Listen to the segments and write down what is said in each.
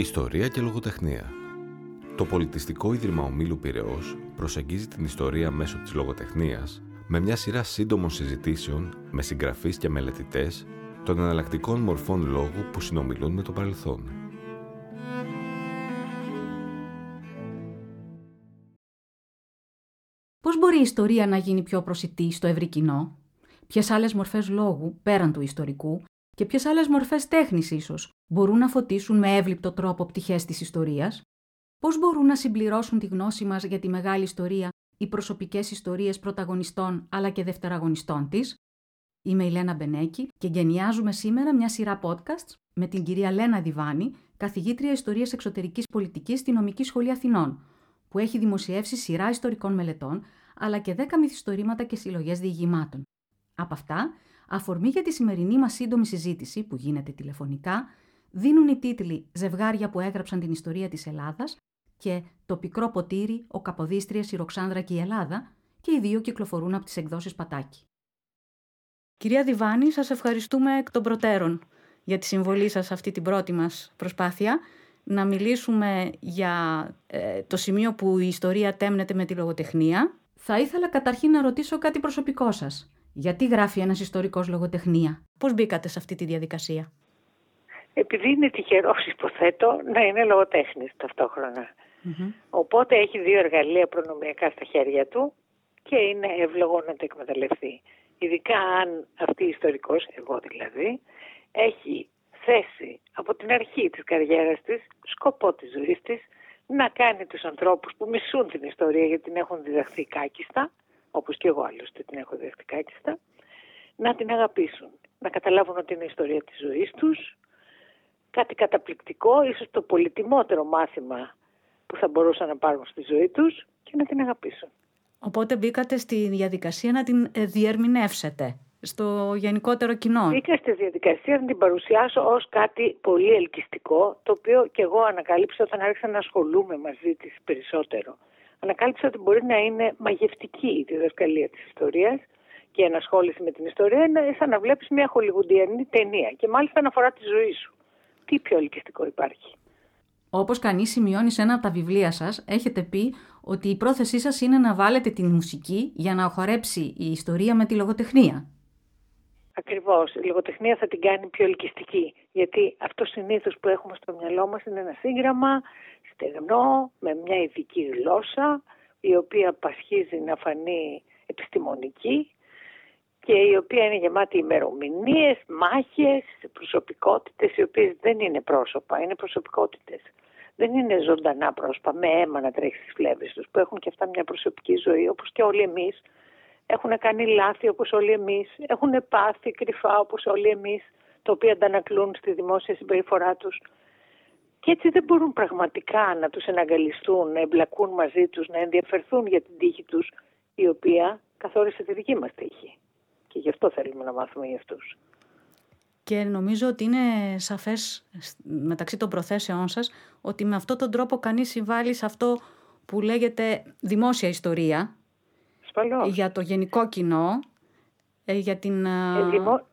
Ιστορία και λογοτεχνία. Το Πολιτιστικό Ίδρυμα Ομίλου Πυραιός προσεγγίζει την ιστορία μέσω της λογοτεχνίας με μια σειρά σύντομων συζητήσεων με συγγραφείς και μελετητές των εναλλακτικών μορφών λόγου που συνομιλούν με το παρελθόν. Πώς μπορεί η ιστορία να γίνει πιο προσιτή στο ευρύ κοινό; Ποιες άλλες μορφές λόγου, πέραν του ιστορικού, και ποιες άλλες μορφές τέχνης ίσως μπορούν να φωτίσουν με εύληπτο τρόπο πτυχές της ιστορίας, πώς μπορούν να συμπληρώσουν τη γνώση μας για τη μεγάλη ιστορία οι προσωπικές ιστορίες πρωταγωνιστών αλλά και δευτεραγωνιστών της; Είμαι η Λένα Μπενέκη και γενιάζουμε σήμερα μια σειρά podcasts με την κυρία Λένα Διβάνη, καθηγήτρια Ιστορίας Εξωτερικής Πολιτικής στη Νομική Σχολή Αθηνών, που έχει δημοσιεύσει σειρά ιστορικών μελετών αλλά και δέκα μυθιστορήματα και συλλογές διηγημάτων. Από αυτά, Αφορμή για τη σημερινή μας σύντομη συζήτηση, που γίνεται τηλεφωνικά, δίνουν οι τίτλοι Ζευγάρια που έγραψαν την ιστορία της Ελλάδας και Το πικρό ποτήρι, Ο Καποδίστριας, η Ροξάνδρα και η Ελλάδα, και οι δύο κυκλοφορούν από τις εκδόσεις Πατάκη. Κυρία Διβάνη, σας ευχαριστούμε εκ των προτέρων για τη συμβολή σας σε αυτή την πρώτη μας προσπάθεια να μιλήσουμε για ε, το σημείο που η ιστορία τέμνεται με τη λογοτεχνία. Θα ήθελα καταρχήν να ρωτήσω κάτι προσωπικό σας. Γιατί γράφει ένας ιστορικός λογοτεχνία; Πώς μπήκατε σε αυτή τη διαδικασία; Επειδή είναι τυχερός υποθέτω να είναι λογοτέχνης Οπότε έχει δύο εργαλεία προνομιακά στα χέρια του και είναι εύλογο να τα εκμεταλλευτεί. Ειδικά αν αυτή η ιστορικός, εγώ δηλαδή, έχει θέσει από την αρχή της καριέρας της, σκοπό της ζωής της, να κάνει τους ανθρώπους που μισούν την ιστορία γιατί την έχουν διδαχθεί κάκιστα, όπως και εγώ άλλωστε την έχω δεχτικά στα, να την αγαπήσουν. Να καταλάβουν ότι είναι η ιστορία της ζωής τους, κάτι καταπληκτικό, ίσως το πολυτιμότερο μάθημα που θα μπορούσαν να πάρουν στη ζωή τους και να την αγαπήσουν. Οπότε μπήκατε στη διαδικασία να την ε, διερμηνεύσετε στο γενικότερο κοινό; Μπήκα στη διαδικασία να την παρουσιάσω ως κάτι πολύ ελκυστικό, το οποίο και εγώ ανακάλυψα όταν άρχισα να ασχολούμαι μαζί της περισσότερο ανακάλυψα ότι μπορεί να είναι μαγευτική η διδασκαλία της ιστορίας και η ενασχόληση με την ιστορία είναι σαν να βλέπεις μια χολιγουντιανή ταινία και μάλιστα αναφορά τη ζωή σου. Τι πιο ελκυστικό υπάρχει; Όπως κανείς σημειώνει σε ένα από τα βιβλία σας, έχετε πει ότι η πρόθεσή σας είναι να βάλετε την μουσική για να χορέψει η ιστορία με τη λογοτεχνία. Ακριβώς. Η λογοτεχνία θα την κάνει πιο ελκυστική. Γιατί αυτό συνήθως που έχουμε στο μυαλό μας είναι ένα σύγγραμμα, στεγνό, με μια ειδική γλώσσα, η οποία πασχίζει να φανεί επιστημονική και η οποία είναι γεμάτη ημερομηνίες, μάχες, προσωπικότητες οι οποίες δεν είναι πρόσωπα, είναι προσωπικότητες. Δεν είναι ζωντανά πρόσωπα με αίμα να τρέχει στις φλέβες τους που έχουν και αυτά μια προσωπική ζωή όπως και όλοι εμείς. Έχουν κάνει λάθη όπως όλοι εμείς, έχουν πάθει κρυφά όπως όλοι εμείς, τα οποία αντανακλούν στη δημόσια συμπεριφορά τους. Και έτσι δεν μπορούν πραγματικά να τους εναγκαλιστούν, να εμπλακούν μαζί τους, να ενδιαφερθούν για την τύχη τους, η οποία καθόρισε τη δική μας τύχη. Και γι' αυτό θέλουμε να μάθουμε για αυτούς. Και νομίζω ότι είναι σαφές μεταξύ των προθέσεών σας ότι με αυτόν τον τρόπο κανείς συμβάλλει σε αυτό που λέγεται δημόσια ιστορία για το γενικό κοινό, ε, για την... Ε, δημο...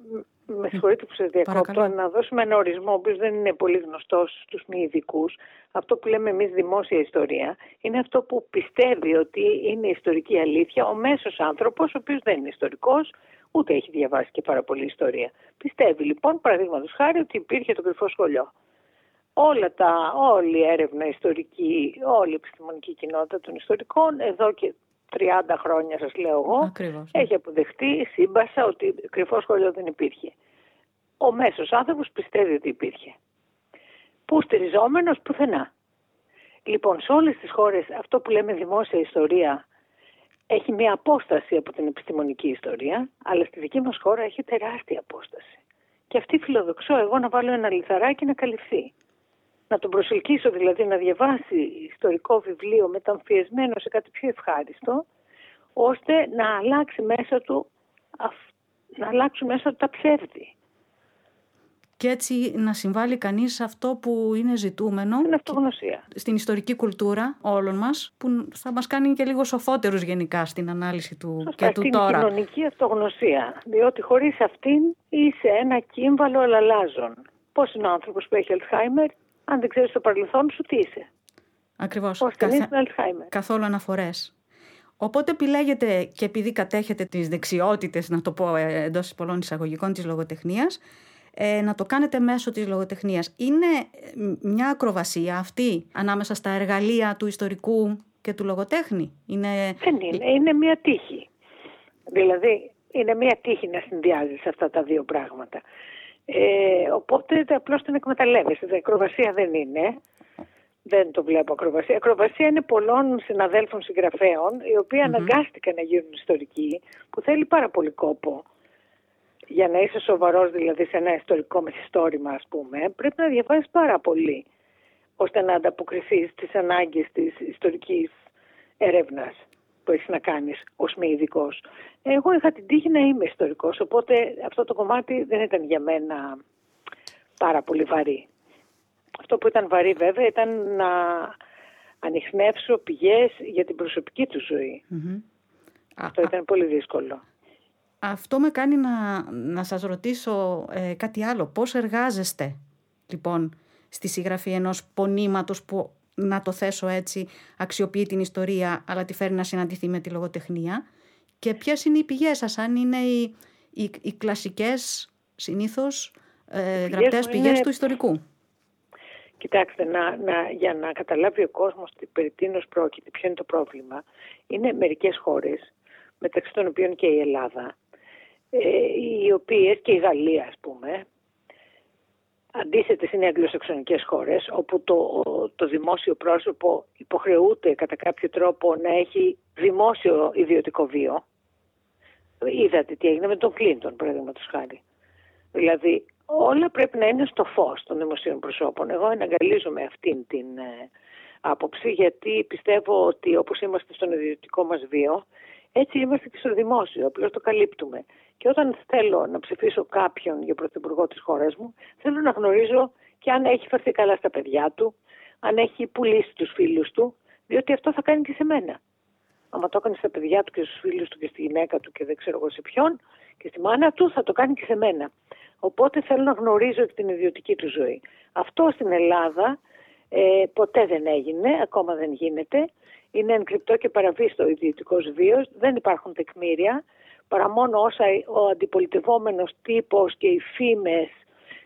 Με συγχωρείτε που σα διακόπτω, να δώσουμε ένα ορισμό, ο οποίος δεν είναι πολύ γνωστός στους μη ειδικούς. Αυτό που λέμε εμείς δημόσια ιστορία είναι αυτό που πιστεύει ότι είναι ιστορική αλήθεια ο μέσος άνθρωπος, ο οποίος δεν είναι ιστορικός, ούτε έχει διαβάσει και πάρα πολύ ιστορία. Πιστεύει λοιπόν, παραδείγματος χάρη, ότι υπήρχε το κρυφό σχολείο. Όλα τα, όλη η έρευνα ιστορική, όλη η επιστημονική κοινότητα των ιστορικών εδώ και 30 χρόνια σας λέω εγώ, Ακριβώς, ναι. έχει αποδεχτεί σύμπασα ότι κρυφό σχολείο δεν υπήρχε. Ο μέσος άνθρωπος πιστεύει ότι υπήρχε. Πού στηριζόμενος, πουθενά. Λοιπόν, σε όλες τις χώρες αυτό που λέμε δημόσια ιστορία έχει μια απόσταση από την επιστημονική ιστορία, αλλά στη δική μας χώρα έχει τεράστια απόσταση. Και αυτή φιλοδοξώ εγώ να βάλω ένα λιθαράκι να καλυφθεί να τον προσελκύσω δηλαδή να διαβάσει ιστορικό βιβλίο μεταμφιεσμένο σε κάτι πιο ευχάριστο, ώστε να αλλάξει μέσα του, να αλλάξουν μέσα του τα ψεύδη. Και έτσι να συμβάλλει κανείς σε αυτό που είναι ζητούμενο. Στην αυτογνωσία. Στην ιστορική κουλτούρα όλων μας, που θα μας κάνει και λίγο σοφότερους γενικά στην ανάλυση του Σωστά, και του στην τώρα. Στην κοινωνική αυτογνωσία. Διότι χωρίς αυτήν είσαι ένα κύμβαλο αλλαλάζων. Πώς είναι ο άνθρωπος που έχει Αλτσχάιμερ, Αν δεν ξέρεις το παρελθόν σου, τι είσαι; Ακριβώς. Ο ασθενής με Αλτσχάιμερ. Καθόλου αναφορές. Οπότε επιλέγετε και επειδή κατέχετε τις δεξιότητες, να το πω ε, εντός πολλών εισαγωγικών της λογοτεχνίας, ε, να το κάνετε μέσω της λογοτεχνίας. Είναι ε, μια ακροβασία αυτή ανάμεσα στα εργαλεία του ιστορικού και του λογοτέχνη; Είναι... Δεν είναι, είναι μια τύχη. Δηλαδή, είναι μια τύχη να συνδυάζεις αυτά τα δύο πράγματα. Ε, οπότε απλώς την εκμεταλλεύεσαι. Η ακροβασία δεν είναι. Δεν το βλέπω ακροβασία. Ακροβασία είναι πολλών συναδέλφων συγγραφέων, οι οποιοι αναγκάστηκαν να γίνουν ιστορικοί, που θέλει πάρα πολύ κόπο. Για να είσαι σοβαρός δηλαδή σε ένα ιστορικό μεθυστόρημα, ας πούμε, πρέπει να διαβάσεις πάρα πολύ, ώστε να ανταποκριθείς στις ανάγκες της ιστορικής έρευνας που έχεις να κάνεις ως μη ειδικός. Εγώ είχα την τύχη να είμαι ιστορικός, οπότε αυτό το κομμάτι δεν ήταν για μένα πάρα πολύ βαρύ. Αυτό που ήταν βαρύ βέβαια ήταν να ανοιχνεύσω πηγές για την προσωπική του ζωη Αυτό ήταν πολύ δύσκολο. Αυτό με κάνει να, να σας ρωτήσω ε, κάτι άλλο. Πώς εργάζεστε λοιπόν στη συγγραφή ενός πονήματος που να το θέσω έτσι αξιοποιεί την ιστορία αλλά τη φέρει να συναντηθεί με τη λογοτεχνία και ποιες είναι οι πηγές σας, αν είναι οι, οι, οι κλασικές συνήθως ε, γραπτές πηγές του ιστορικού; Κοιτάξτε, να, να, για να καταλάβει ο κόσμος περί τίνος πρόκειται, ποιο είναι το πρόβλημα, είναι μερικές χώρες, μεταξύ των οποίων και η Ελλάδα, ε, οι οποίες και η Γαλλία ας πούμε, αντίθετες είναι οι αγγλοσαξονικές χώρες, όπου το, το δημόσιο πρόσωπο υποχρεούται κατά κάποιο τρόπο να έχει δημόσιο ιδιωτικό βίο. Είδατε τι έγινε με τον Κλίντον, παραδείγματος χάρη. Δηλαδή, όλα πρέπει να είναι στο φως των δημοσίων προσώπων. Εγώ εναγκαλίζομαι αυτήν την ε, άποψη γιατί πιστεύω ότι όπως είμαστε στον ιδιωτικό μας βίο έτσι είμαστε και στο δημόσιο, απλώς το καλύπτουμε. Και όταν θέλω να ψηφίσω κάποιον για πρωθυπουργό της χώρας μου, θέλω να γνωρίζω και αν έχει φερθεί καλά στα παιδιά του, αν έχει πουλήσει τους φίλους του, διότι αυτό θα κάνει και σε μένα. Αν το έκανε στα παιδιά του και στους φίλους του και στη γυναίκα του και δεν ξέρω εγώ σε ποιον και στη μάνα του, θα το κάνει και σε μένα. Οπότε θέλω να γνωρίζω την ιδιωτική του ζωή. Αυτό στην Ελλάδα ε, ποτέ δεν έγινε, ακόμα δεν γίνεται. Είναι εγκρυπτό και παραβίστο ο ιδιωτικός βίος. Δεν υπάρχουν τεκμήρια, παρά μόνο όσα ο αντιπολιτευόμενος τύπος και οι φήμες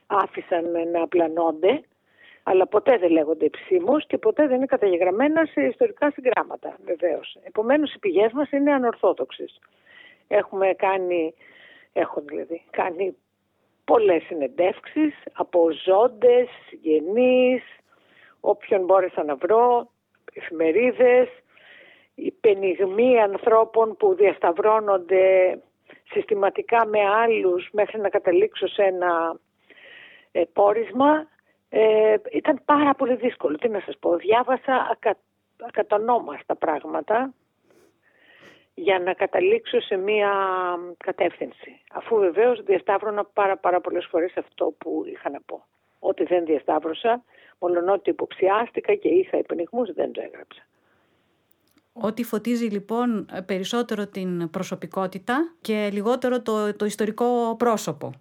άφησαν να πλανώνται, αλλά ποτέ δεν λέγονται επισήμως και ποτέ δεν είναι καταγεγραμμένα σε ιστορικά συγγράμματα, βεβαίως. Επομένως, οι πηγές μας είναι ανορθόδοξες. Έχουμε κάνει, έχω δηλαδή, κάνει πολλές συνεντεύξεις από ζώντες, γενείς, όποιον μπόρεσα να βρω, εφημερίδες, οι πενιγμοί ανθρώπων που διασταυρώνονται συστηματικά με άλλους μέχρι να καταλήξω σε ένα ε, πόρισμα. Ε, ήταν πάρα πολύ δύσκολο. Τι να σας πω, διάβασα ακα, ακατανόμαστα πράγματα για να καταλήξω σε μία κατεύθυνση. Αφού βεβαίως διασταύρωνα πάρα, πάρα πολλές φορές αυτό που είχα να πω. Ό,τι δεν διασταύρωσα, ότι υποψιάστηκα και είχα υπενιγμούς, δεν το έγραψα. Ό,τι φωτίζει λοιπόν περισσότερο την προσωπικότητα και λιγότερο το, το ιστορικό πρόσωπο.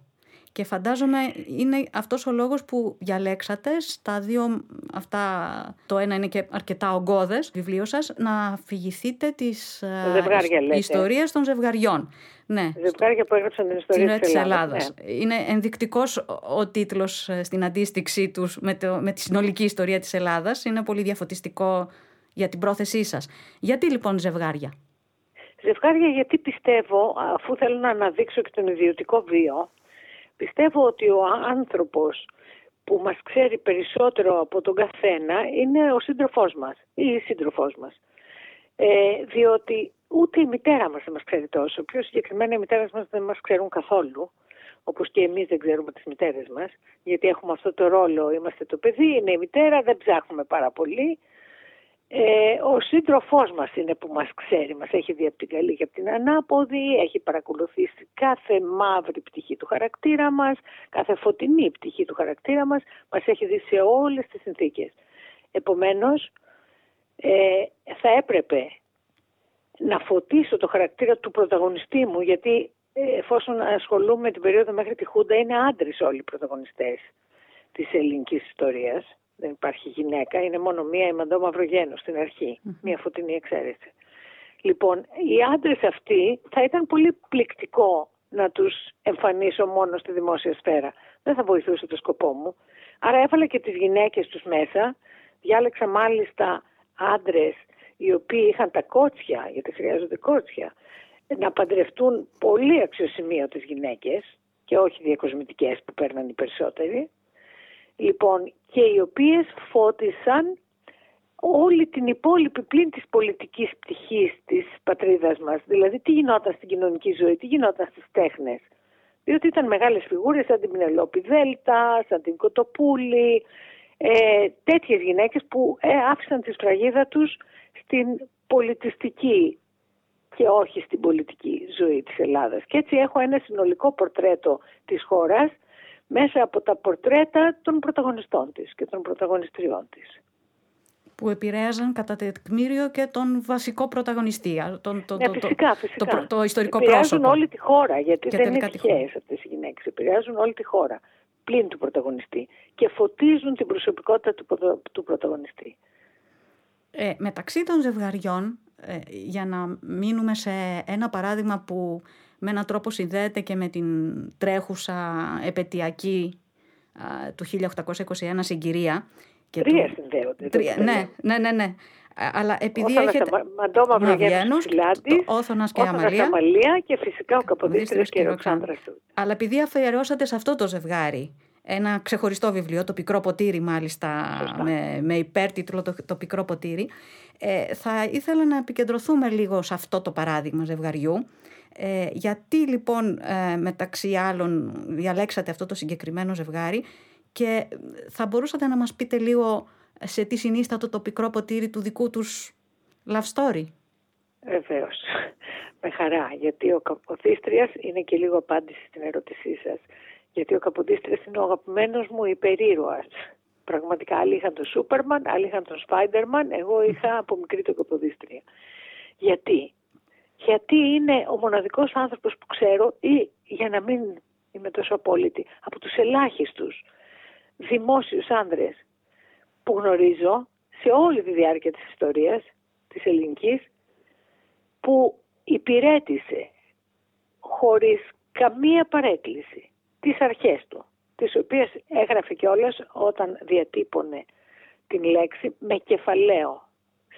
Και φαντάζομαι είναι αυτός ο λόγος που διαλέξατε στα δύο αυτά, το ένα είναι και αρκετά ογκώδες βιβλίο σας, να αφηγηθείτε τις ε, ιστορίες των ζευγαριών. Ναι. Ζευγάρια που έγραψαν την ιστορία της Ελλάδας. Ναι. Είναι ενδεικτικός ο τίτλος ε, στην αντίστοιξή τους με, το, με τη συνολική ιστορία της Ελλάδας. Είναι πολύ διαφωτιστικό για την πρόθεσή σας. Γιατί λοιπόν ζευγάρια; Ζευγάρια γιατί πιστεύω, αφού θέλω να αναδείξω και τον ιδιωτικό βίο, Πιστεύω ότι ο άνθρωπος που μας ξέρει περισσότερο από τον καθένα είναι ο σύντροφός μας ή η σύντροφός μας. Ε, διότι ούτε η μητέρα μας δεν μας ξέρει τόσο. Πιο συγκεκριμένα οι μητέρες μας δεν μας ξέρουν καθόλου. Όπως και εμείς δεν ξέρουμε τις μητέρες μας. Γιατί έχουμε αυτό το ρόλο, είμαστε το παιδί, είναι η μητέρα, δεν ψάχνουμε πάρα πολύ. Ε, ο σύντροφός μας είναι που μας ξέρει, μας έχει δει από την καλή και από την ανάποδη, έχει παρακολουθήσει κάθε μαύρη πτυχή του χαρακτήρα μας, κάθε φωτεινή πτυχή του χαρακτήρα μας, μας έχει δει σε όλες τις συνθήκες. Επομένως, ε, θα έπρεπε να φωτίσω το χαρακτήρα του πρωταγωνιστή μου, γιατί ε, εφόσον ασχολούμαι την περίοδο μέχρι τη Χούντα, είναι άντρες όλοι οι πρωταγωνιστές της ελληνικής ιστορίας Δεν υπάρχει γυναίκα, είναι μόνο μία η Μαντώ Μαυρογένου στην αρχή, μία φωτεινή εξαίρεση. Λοιπόν, οι άντρες αυτοί θα ήταν πολύ πληκτικό να τους εμφανίσω μόνο στη δημόσια σφαίρα. Δεν θα βοηθούσε το σκοπό μου. Άρα έβαλα και τις γυναίκες τους μέσα. Διάλεξα μάλιστα άντρες οι οποίοι είχαν τα κότσια, γιατί χρειάζονται κότσια, να παντρευτούν πολύ αξιοσημείωτες γυναίκες και όχι διακοσμητικές που παίρναν οι περισσότεροι. Λοιπόν, και οι οποίες φώτισαν όλη την υπόλοιπη πλήν της πολιτικής πτυχής της πατρίδας μας. Δηλαδή τι γινόταν στην κοινωνική ζωή, τι γινόταν στις τέχνες. Διότι ήταν μεγάλες φιγούρες σαν την Πινελόπη Δέλτα, σαν την Κοτοπούλη, ε, τέτοιες γυναίκες που ε, άφησαν τη σφραγίδα τους στην πολιτιστική και όχι στην πολιτική ζωή της Ελλάδας. Και έτσι έχω ένα συνολικό πορτρέτο της χώρας μέσα από τα πορτρέτα των πρωταγωνιστών της και των πρωταγωνιστριών της που επηρέαζαν κατά τεκμήριο και τον βασικό πρωταγωνιστή, τον, το, ναι, το, φυσικά, φυσικά. το, το, ιστορικό επηρεάζουν πρόσωπο. όλη τη χώρα, γιατί δεν είναι τυχαίες αυτές οι γυναίκες. Επηρεάζουν όλη τη χώρα, πλην του πρωταγωνιστή και φωτίζουν την προσωπικότητα του, του πρωταγωνιστή. Ε, μεταξύ των ζευγαριών, ε, για να μείνουμε σε ένα παράδειγμα που με έναν τρόπο συνδέεται και με την τρέχουσα επαιτειακή του 1821 συγκυρία, και τρία του... συνδέονται. Τρία, ναι, ναι, ναι, ναι. Αλλά επειδή Όθωνας έχετε... Μαντώμα Μαυρογέννης Φιλάντης, Όθωνας και Αμαλία. Αμαλία και φυσικά ο Καποδίστριος και η Ροξάνδρα Αλλά επειδή αφιερώσατε σε αυτό το ζευγάρι ένα ξεχωριστό βιβλίο, το Πικρό Ποτήρι μάλιστα, με, με υπέρτιτλο το, το Πικρό Ποτήρι, ε, θα ήθελα να επικεντρωθούμε λίγο σε αυτό το παράδειγμα ζευγαριού. Ε, γιατί λοιπόν ε, μεταξύ άλλων διαλέξατε αυτό το συγκεκριμένο ζευγάρι και θα μπορούσατε να μας πείτε λίγο σε τι συνίστατο το πικρό ποτήρι του δικού τους love story; Βεβαίως. Με χαρά. Γιατί ο Καποδίστριας είναι και λίγο απάντηση στην ερώτησή σας. Γιατί ο Καποδίστριας είναι ο αγαπημένος μου υπερήρωας. Πραγματικά άλλοι είχαν τον Σούπερμαν, άλλοι είχαν τον Σπάιντερμαν, εγώ είχα από μικρή τον Καποδίστρια. Γιατί; Γιατί είναι ο μοναδικός άνθρωπος που ξέρω ή για να μην είμαι τόσο απόλυτη, από τους ελάχιστους δημόσιους άνδρες που γνωρίζω σε όλη τη διάρκεια της ιστορίας της ελληνικής που υπηρέτησε χωρίς καμία παρέκκληση τις αρχές του, τις οποίες έγραφε κιόλας όταν διατύπωνε την λέξη με κεφαλαίο.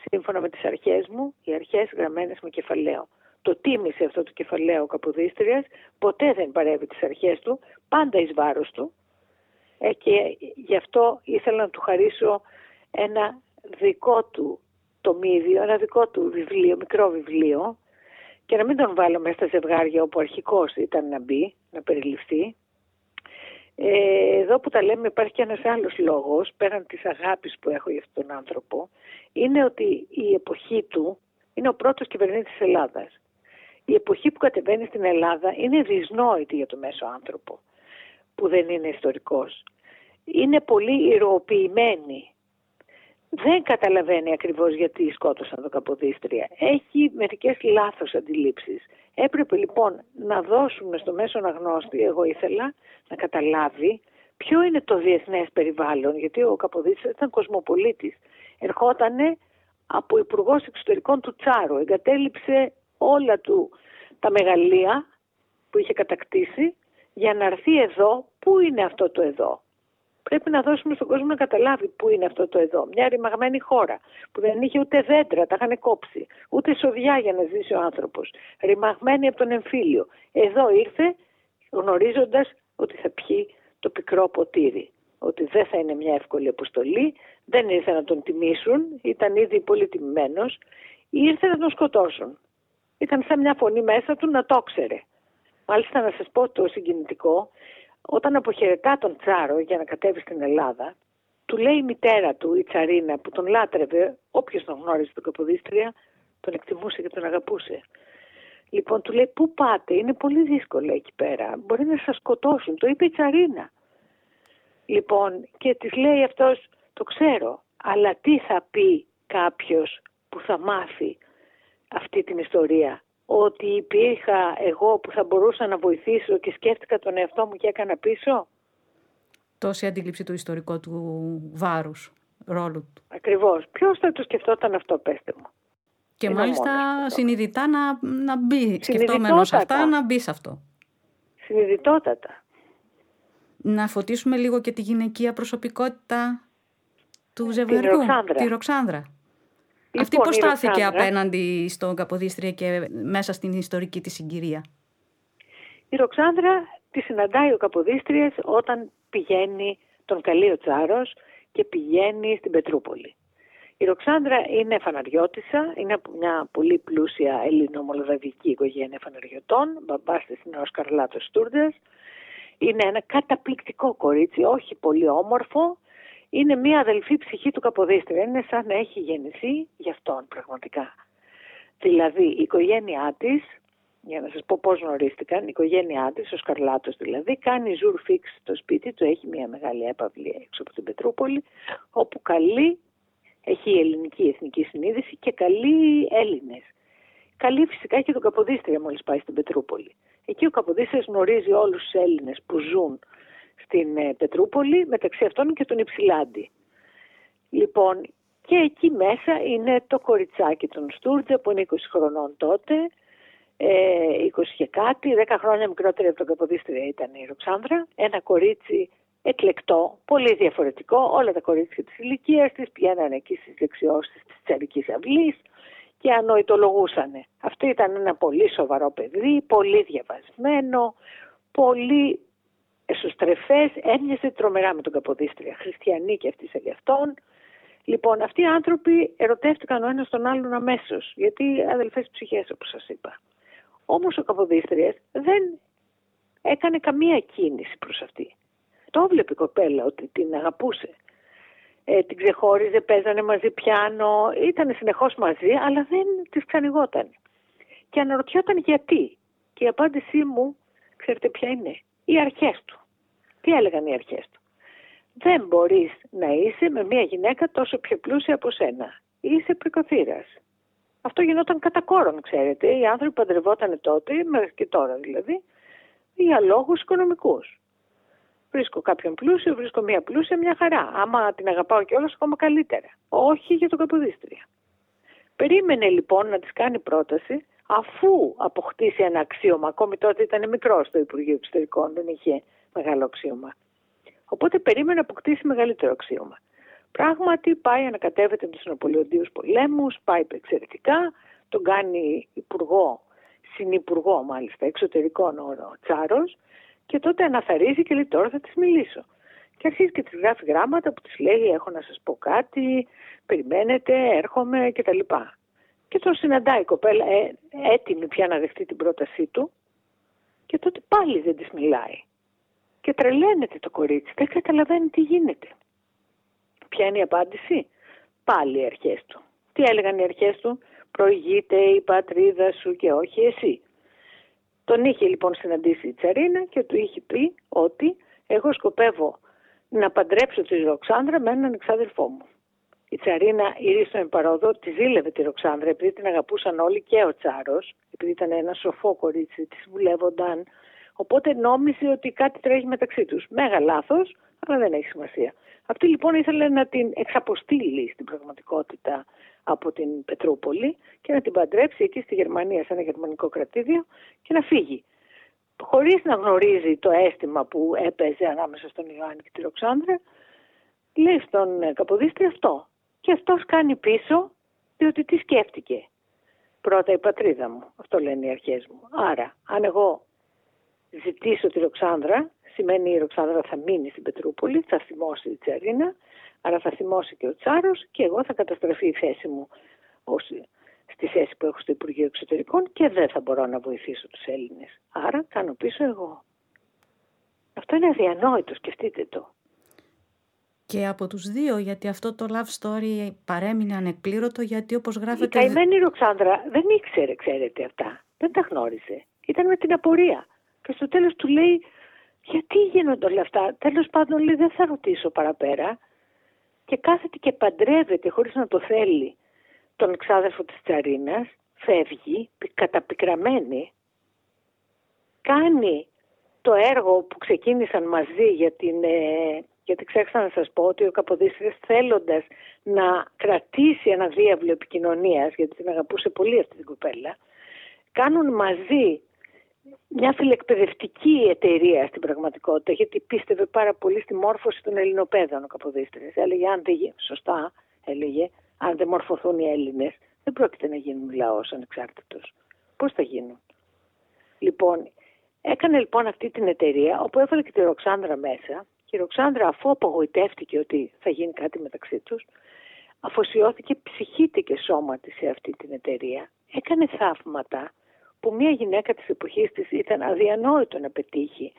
Σύμφωνα με τις αρχές μου, οι αρχές γραμμένες με κεφαλαίο. Το τίμησε αυτό το κεφαλαίο ο Καποδίστριας, ποτέ δεν παρεύει τις αρχές του, πάντα εις βάρος του ε, και γι' αυτό ήθελα να του χαρίσω ένα δικό του τομίδιο, ένα δικό του βιβλίο, μικρό βιβλίο και να μην τον βάλω μέσα στα ζευγάρια όπου αρχικός ήταν να μπει, να περιληφθεί. Ε, εδώ που τα λέμε υπάρχει και ένας άλλος λόγος, πέραν της αγάπης που έχω για αυτόν τον άνθρωπο, είναι ότι η εποχή του είναι ο πρώτος κυβερνήτης της Ελλάδας. Η εποχή που κατεβαίνει στην Ελλάδα είναι δυσνόητη για το μέσο άνθρωπο που δεν είναι ιστορικός. Είναι πολύ ηρωοποιημένη. Δεν καταλαβαίνει ακριβώς γιατί σκότωσαν το Καποδίστρια. Έχει μερικές λάθος αντιλήψεις. Έπρεπε λοιπόν να δώσουμε στο μέσο αναγνώστη, εγώ ήθελα, να καταλάβει ποιο είναι το διεθνές περιβάλλον, γιατί ο Καποδίστρια ήταν κοσμοπολίτης. Ερχότανε από υπουργός εξωτερικών του Τσάρου, εγκατέλειψε όλα του τα μεγαλεία που είχε κατακτήσει για να έρθει εδώ, πού είναι αυτό το εδώ; Πρέπει να δώσουμε στον κόσμο να καταλάβει πού είναι αυτό το εδώ. Μια ρημαγμένη χώρα που δεν είχε ούτε δέντρα, τα είχαν κόψει, ούτε σοδιά για να ζήσει ο άνθρωπος. Ρημαγμένη από τον εμφύλιο. Εδώ ήρθε γνωρίζοντας ότι θα πιει το πικρό ποτήρι. Ότι δεν θα είναι μια εύκολη αποστολή, δεν ήρθε να τον τιμήσουν, ήταν ήδη πολύ τιμημένος, ήρθε να τον σκοτώσουν. Ήταν σαν μια φωνή μέσα του να το ξέρε. Μάλιστα να σας πω το συγκινητικό, όταν αποχαιρετά τον Τσάρο για να κατέβει στην Ελλάδα, του λέει η μητέρα του, η Τσαρίνα, που τον λάτρευε, όποιος τον γνώριζε τον Καποδίστρια, τον εκτιμούσε και τον αγαπούσε. Λοιπόν, του λέει πού πάτε, είναι πολύ δύσκολο εκεί πέρα, μπορεί να σας σκοτώσουν, το είπε η Τσαρίνα. Λοιπόν, και της λέει αυτός, το ξέρω, αλλά τι θα πει κάποιος που θα μάθει αυτή την ιστορία ότι υπήρχα εγώ που θα μπορούσα να βοηθήσω και σκέφτηκα τον εαυτό μου και έκανα πίσω; τόση αντίληψη του ιστορικού του βάρους, ρόλου του. Ακριβώς. Ποιος θα το σκεφτόταν αυτό, πέστε μου; Και Είναι μάλιστα συνειδητά να, να μπει, σκεφτόμενος αυτά, να μπει σε αυτό. Συνειδητότατα. Να φωτίσουμε λίγο και τη γυναικεία προσωπικότητα του ζευγαριού, τη Ροξάνδρα. Λοιπόν, Αυτή πώς στάθηκε απέναντι στον Καποδίστρια και μέσα στην ιστορική της συγκυρία. Η Ροξάνδρα τη συναντάει ο Καποδίστριας όταν πηγαίνει τον καλεί ο Τσάρος και πηγαίνει στην Πετρούπολη. Η Ροξάνδρα είναι φαναριώτησα, είναι από μια πολύ πλούσια ελληνομολοδαβική οικογένεια φαναριωτών, μπαμπάς της είναι ο Σκαρλάτος Στούρδες. Είναι ένα καταπληκτικό κορίτσι, όχι πολύ όμορφο, είναι μια αδελφή ψυχή του Καποδίστρια. Είναι σαν να έχει γεννηθεί γι' αυτόν πραγματικά. Δηλαδή η οικογένειά της, για να σας πω πώς γνωρίστηκαν, η οικογένειά της, ο Σκαρλάτος δηλαδή, κάνει ζουρ φίξ στο σπίτι του, έχει μια μεγάλη έπαυλη έξω από την Πετρούπολη, όπου καλεί, έχει η ελληνική εθνική συνείδηση και καλεί Έλληνες. Καλεί φυσικά και τον Καποδίστρια μόλις πάει στην Πετρούπολη. Εκεί ο Καποδίστριας γνωρίζει όλους τους Έλληνες που ζουν στην ε, Πετρούπολη, μεταξύ αυτών και τον Υψηλάντη. Λοιπόν, και εκεί μέσα είναι το κοριτσάκι των Στούρτζε που είναι 20 χρονών τότε, ε, 20 και κάτι, 10 χρόνια μικρότερη από τον Καποδίστρια ήταν η Ροξάνδρα, ένα κορίτσι εκλεκτό, πολύ διαφορετικό, όλα τα κορίτσια της ηλικίας της πηγαίνανε εκεί στις δεξιώσεις της Τσαρικής Αυλής και ανοητολογούσανε. Αυτό ήταν ένα πολύ σοβαρό παιδί, πολύ διαβασμένο, πολύ εσωστρεφές, έμοιαζε τρομερά με τον Καποδίστρια, χριστιανοί και αυτοί σαν γι' αυτόν. Λοιπόν, αυτοί οι άνθρωποι ερωτεύτηκαν ο ένας τον άλλον αμέσως, γιατί αδελφές ψυχές όπως σας είπα. Όμως ο Καποδίστριας δεν έκανε καμία κίνηση προς αυτή. Το έβλεπε η κοπέλα ότι την αγαπούσε. Ε, την ξεχώριζε, παίζανε μαζί πιάνο, ήταν συνεχώς μαζί, αλλά δεν της ξανηγόταν. Και αναρωτιόταν γιατί. Και η απάντησή μου, ξέρετε ποια είναι, οι αρχές του. Τι έλεγαν οι αρχές του; Δεν μπορείς να είσαι με μια γυναίκα τόσο πιο πλούσια από σένα. Είσαι πρικοθύρας. Αυτό γινόταν κατά κόρον, ξέρετε. Οι άνθρωποι παντρευόταν τότε, μέχρι και τώρα δηλαδή, για λόγους οικονομικούς. Βρίσκω κάποιον πλούσιο, βρίσκω μια πλούσια, μια χαρά. Άμα την αγαπάω κιόλας, ακόμα καλύτερα. Όχι για τον Καποδίστρια. Περίμενε λοιπόν να της κάνει πρόταση αφού αποκτήσει ένα αξίωμα. Ακόμη τότε ήταν μικρός στο Υπουργείο Εξωτερικών, δεν είχε μεγάλο αξίωμα. Οπότε περίμενε να αποκτήσει μεγαλύτερο αξίωμα. Πράγματι πάει, ανακατεύεται με τους Ναπολεοντίους πολέμους, πάει εξαιρετικά, τον κάνει υπουργό, συνυπουργό μάλιστα, εξωτερικών ο Τσάρος και τότε αναθαρίζει και λέει τώρα θα της μιλήσω. Και αρχίζει και της γράφει γράμματα που της λέει: Έχω να σας πω κάτι, περιμένετε, έρχομαι κτλ. Και τον συναντάει η κοπέλα ε, έτοιμη πια να δεχτεί την πρότασή του και τότε πάλι δεν της μιλάει. Και τρελαίνεται το κορίτσι, δεν καταλαβαίνει τι γίνεται. Ποια είναι η απάντηση; Πάλι οι αρχές του. Τι έλεγαν οι αρχές του; Προηγείται η πατρίδα σου και όχι εσύ. Τον είχε λοιπόν συναντήσει η Τσαρίνα και του είχε πει ότι εγώ σκοπεύω να παντρέψω τη Ροξάνδρα με έναν εξάδελφό μου. Η Τσαρίνα ήρθε παρόδο, τη ζήλευε τη Ροξάνδρα επειδή την αγαπούσαν όλοι και ο Τσάρος, επειδή ήταν ένα σοφό κορίτσι, της βουλεύονταν, Οπότε νόμιζε ότι κάτι τρέχει μεταξύ τους. Μέγα λάθος, αλλά δεν έχει σημασία. Αυτή λοιπόν ήθελε να την εξαποστείλει στην πραγματικότητα από την Πετρούπολη και να την παντρέψει εκεί στη Γερμανία σε ένα γερμανικό κρατήδιο και να φύγει. Χωρίς να γνωρίζει το αίσθημα που έπαιζε ανάμεσα στον Ιωάννη και τη Ροξάνδρα, λέει στον Καποδίστρη αυτό. Και αυτός κάνει πίσω διότι τι σκέφτηκε. Πρώτα η πατρίδα μου, αυτό λένε οι αρχές μου. Άρα, αν εγώ ζητήσω τη Ροξάνδρα, σημαίνει η Ροξάνδρα θα μείνει στην Πετρούπολη, θα θυμώσει η Τσαρίνα, άρα θα θυμώσει και ο Τσάρος και εγώ θα καταστραφεί η θέση μου ως, στη θέση που έχω στο Υπουργείο Εξωτερικών και δεν θα μπορώ να βοηθήσω τους Έλληνες. Άρα κάνω πίσω εγώ. Αυτό είναι αδιανόητο, σκεφτείτε το. Και από τους δύο, γιατί αυτό το love story παρέμεινε ανεκπλήρωτο, γιατί όπως γράφεται... Η καημένη Ροξάνδρα δεν ήξερε, ξέρετε αυτά. Δεν τα γνώριζε. Ήταν με την απορία. Και στο τέλος του λέει γιατί γίνονται όλα αυτά; Τέλος πάντων λέει δεν θα ρωτήσω παραπέρα. Και κάθεται και παντρεύεται χωρίς να το θέλει τον ξάδερφο της Τσαρίνας. Φεύγει καταπικραμένη. Κάνει το έργο που ξεκίνησαν μαζί για την, ε, γιατί ξέχασα να σας πω ότι ο Καποδίστρης θέλοντας να κρατήσει ένα διάβλο επικοινωνίας, γιατί την αγαπούσε πολύ αυτή την κοπέλα, κάνουν μαζί μια φιλεκπαιδευτική εταιρεία στην πραγματικότητα, γιατί πίστευε πάρα πολύ στη μόρφωση των Ελληνοπαίδων ο Καποδίστρης. Έλεγε, αν δεν, σωστά, έλεγε, αν δεν μορφωθούν οι Έλληνες, δεν πρόκειται να γίνουν λαός ανεξάρτητος. Πώς θα γίνουν; Λοιπόν, έκανε λοιπόν αυτή την εταιρεία, όπου έβαλε και τη Ροξάνδρα μέσα, και η Ροξάνδρα αφού απογοητεύτηκε ότι θα γίνει κάτι μεταξύ τους, αφοσιώθηκε ψυχή και σώμα της σε αυτή την εταιρεία. Έκανε θαύματα που μια γυναίκα της εποχής της ήταν αδιανόητο να πετύχει.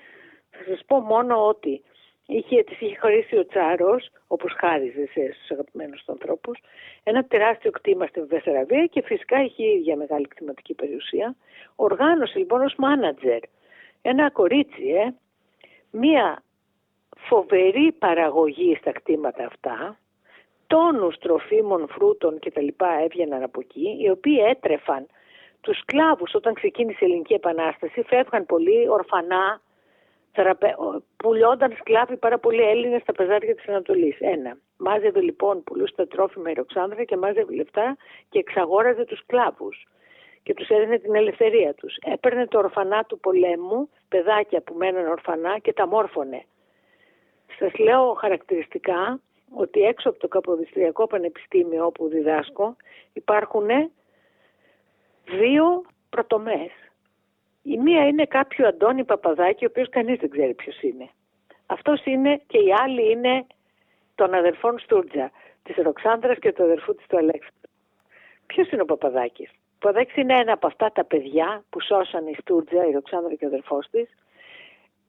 Θα σας πω μόνο ότι είχε, της είχε χωρίσει ο Τσάρος, όπως χάριζε σε, στους αγαπημένους τους ανθρώπους, ένα τεράστιο κτήμα στην Βεσσαραβία και φυσικά είχε η ίδια μεγάλη κτηματική περιουσία. Οργάνωσε λοιπόν ως μάνατζερ ένα κορίτσι, ε, μία φοβερή παραγωγή στα κτήματα αυτά, τόνους τροφίμων, φρούτων κτλ. έβγαιναν από εκεί, οι οποίοι έτρεφαν τους σκλάβους όταν ξεκίνησε η Ελληνική Επανάσταση, φεύγαν πολύ ορφανά, θεραπε... πουλιόνταν σκλάβοι πάρα πολλοί Έλληνες στα πεζάρια της Ανατολής. Ένα. Μάζευε λοιπόν πουλούσε τρόφιμα η Ροξάνδρα και μάζευε λεφτά και εξαγόραζε τους σκλάβους και τους έδινε την ελευθερία τους. Έπαιρνε το ορφανά του πολέμου, παιδάκια που μέναν ορφανά και τα μόρφωνε. Σας λέω χαρακτηριστικά ότι έξω από το Καποδιστριακό Πανεπιστήμιο όπου διδάσκω υπάρχουν δύο πρωτομές. Η μία είναι κάποιο Αντώνη Παπαδάκη, ο οποίος κανείς δεν ξέρει ποιος είναι. Αυτός είναι και η άλλη είναι των αδερφών Στούρτζα, της Ροξάνδρας και του αδερφού της του Αλέξανδρου. Ποιος είναι ο Παπαδάκης; Ο Παπαδάκης είναι ένα από αυτά τα παιδιά που σώσαν η Στούρτζα, η Ροξάνδρα και ο αδερφός της.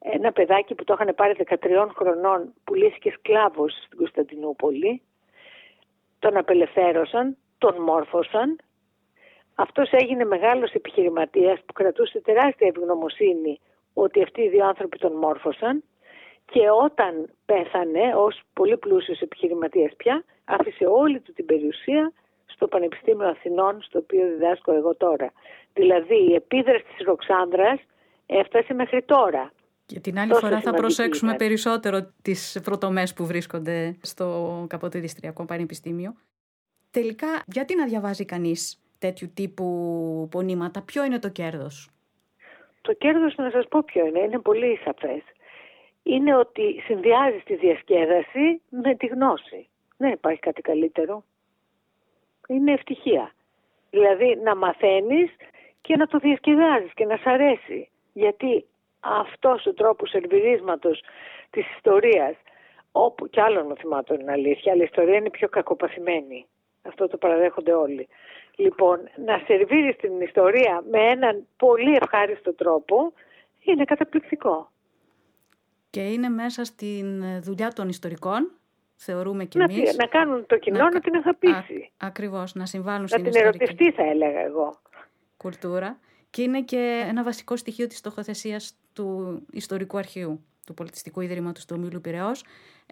Ένα παιδάκι που το είχαν πάρει 13 χρονών, πουλήθηκε σκλάβος στην Κωνσταντινούπολη. Τον απελευθέρωσαν, τον μόρφωσαν αυτός έγινε μεγάλος επιχειρηματίας που κρατούσε τεράστια ευγνωμοσύνη ότι αυτοί οι δύο άνθρωποι τον μόρφωσαν και όταν πέθανε ως πολύ πλούσιος επιχειρηματίας πια άφησε όλη του την περιουσία στο Πανεπιστήμιο Αθηνών στο οποίο διδάσκω εγώ τώρα. Δηλαδή η επίδραση της Ροξάνδρας έφτασε μέχρι τώρα. Και την άλλη φορά θα προσέξουμε περισσότερο τις πρωτομές που βρίσκονται στο Καποτηδιστριακό Πανεπιστήμιο. Τελικά, γιατί να διαβάζει κανείς τέτοιου τύπου πονήματα, ποιο είναι το κέρδος; Το κέρδος να σας πω ποιο είναι, είναι πολύ σαφές. Είναι ότι συνδυάζει τη διασκέδαση με τη γνώση. Δεν υπάρχει κάτι καλύτερο. Είναι ευτυχία. Δηλαδή να μαθαίνεις και να το διασκεδάζεις και να σ' αρέσει. Γιατί αυτός ο τρόπος σερβιρίσματος της ιστορίας, όπου κι άλλων μαθημάτων είναι αλήθεια, αλλά η ιστορία είναι πιο κακοπαθημένη. Αυτό το παραδέχονται όλοι. Λοιπόν, να σερβίρεις την ιστορία με έναν πολύ ευχάριστο τρόπο είναι καταπληκτικό. Και είναι μέσα στην δουλειά των ιστορικών, θεωρούμε και να, εμείς. Να κάνουν το κοινό να, να την αγαπήσει. Α, ακριβώς, να συμβάλλουν να στην την ιστορική. ερωτευτεί θα έλεγα εγώ. Κουλτούρα. Και είναι και ένα βασικό στοιχείο της στοχοθεσίας του ιστορικού αρχείου του Πολιτιστικού Ιδρύματος του Ομίλου Πυραιός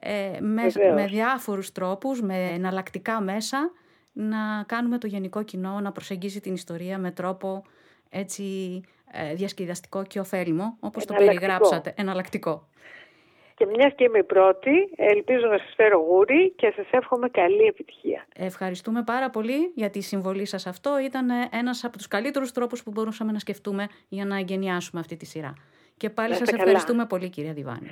ε, με, με διάφορους τρόπους, με εναλλακτικά μέσα να κάνουμε το γενικό κοινό να προσεγγίζει την ιστορία με τρόπο έτσι ε, διασκεδαστικό και ωφέλιμο, όπως το περιγράψατε, εναλλακτικό. Και μιας και είμαι η πρώτη, ελπίζω να σας φέρω γούρι και σας εύχομαι καλή επιτυχία. Ευχαριστούμε πάρα πολύ για τη συμβολή σας αυτό. Ήταν ένας από τους καλύτερους τρόπους που μπορούσαμε να σκεφτούμε για να εγκαινιάσουμε αυτή τη σειρά. Και πάλι σας ευχαριστούμε πολύ κυρία Διβάνη.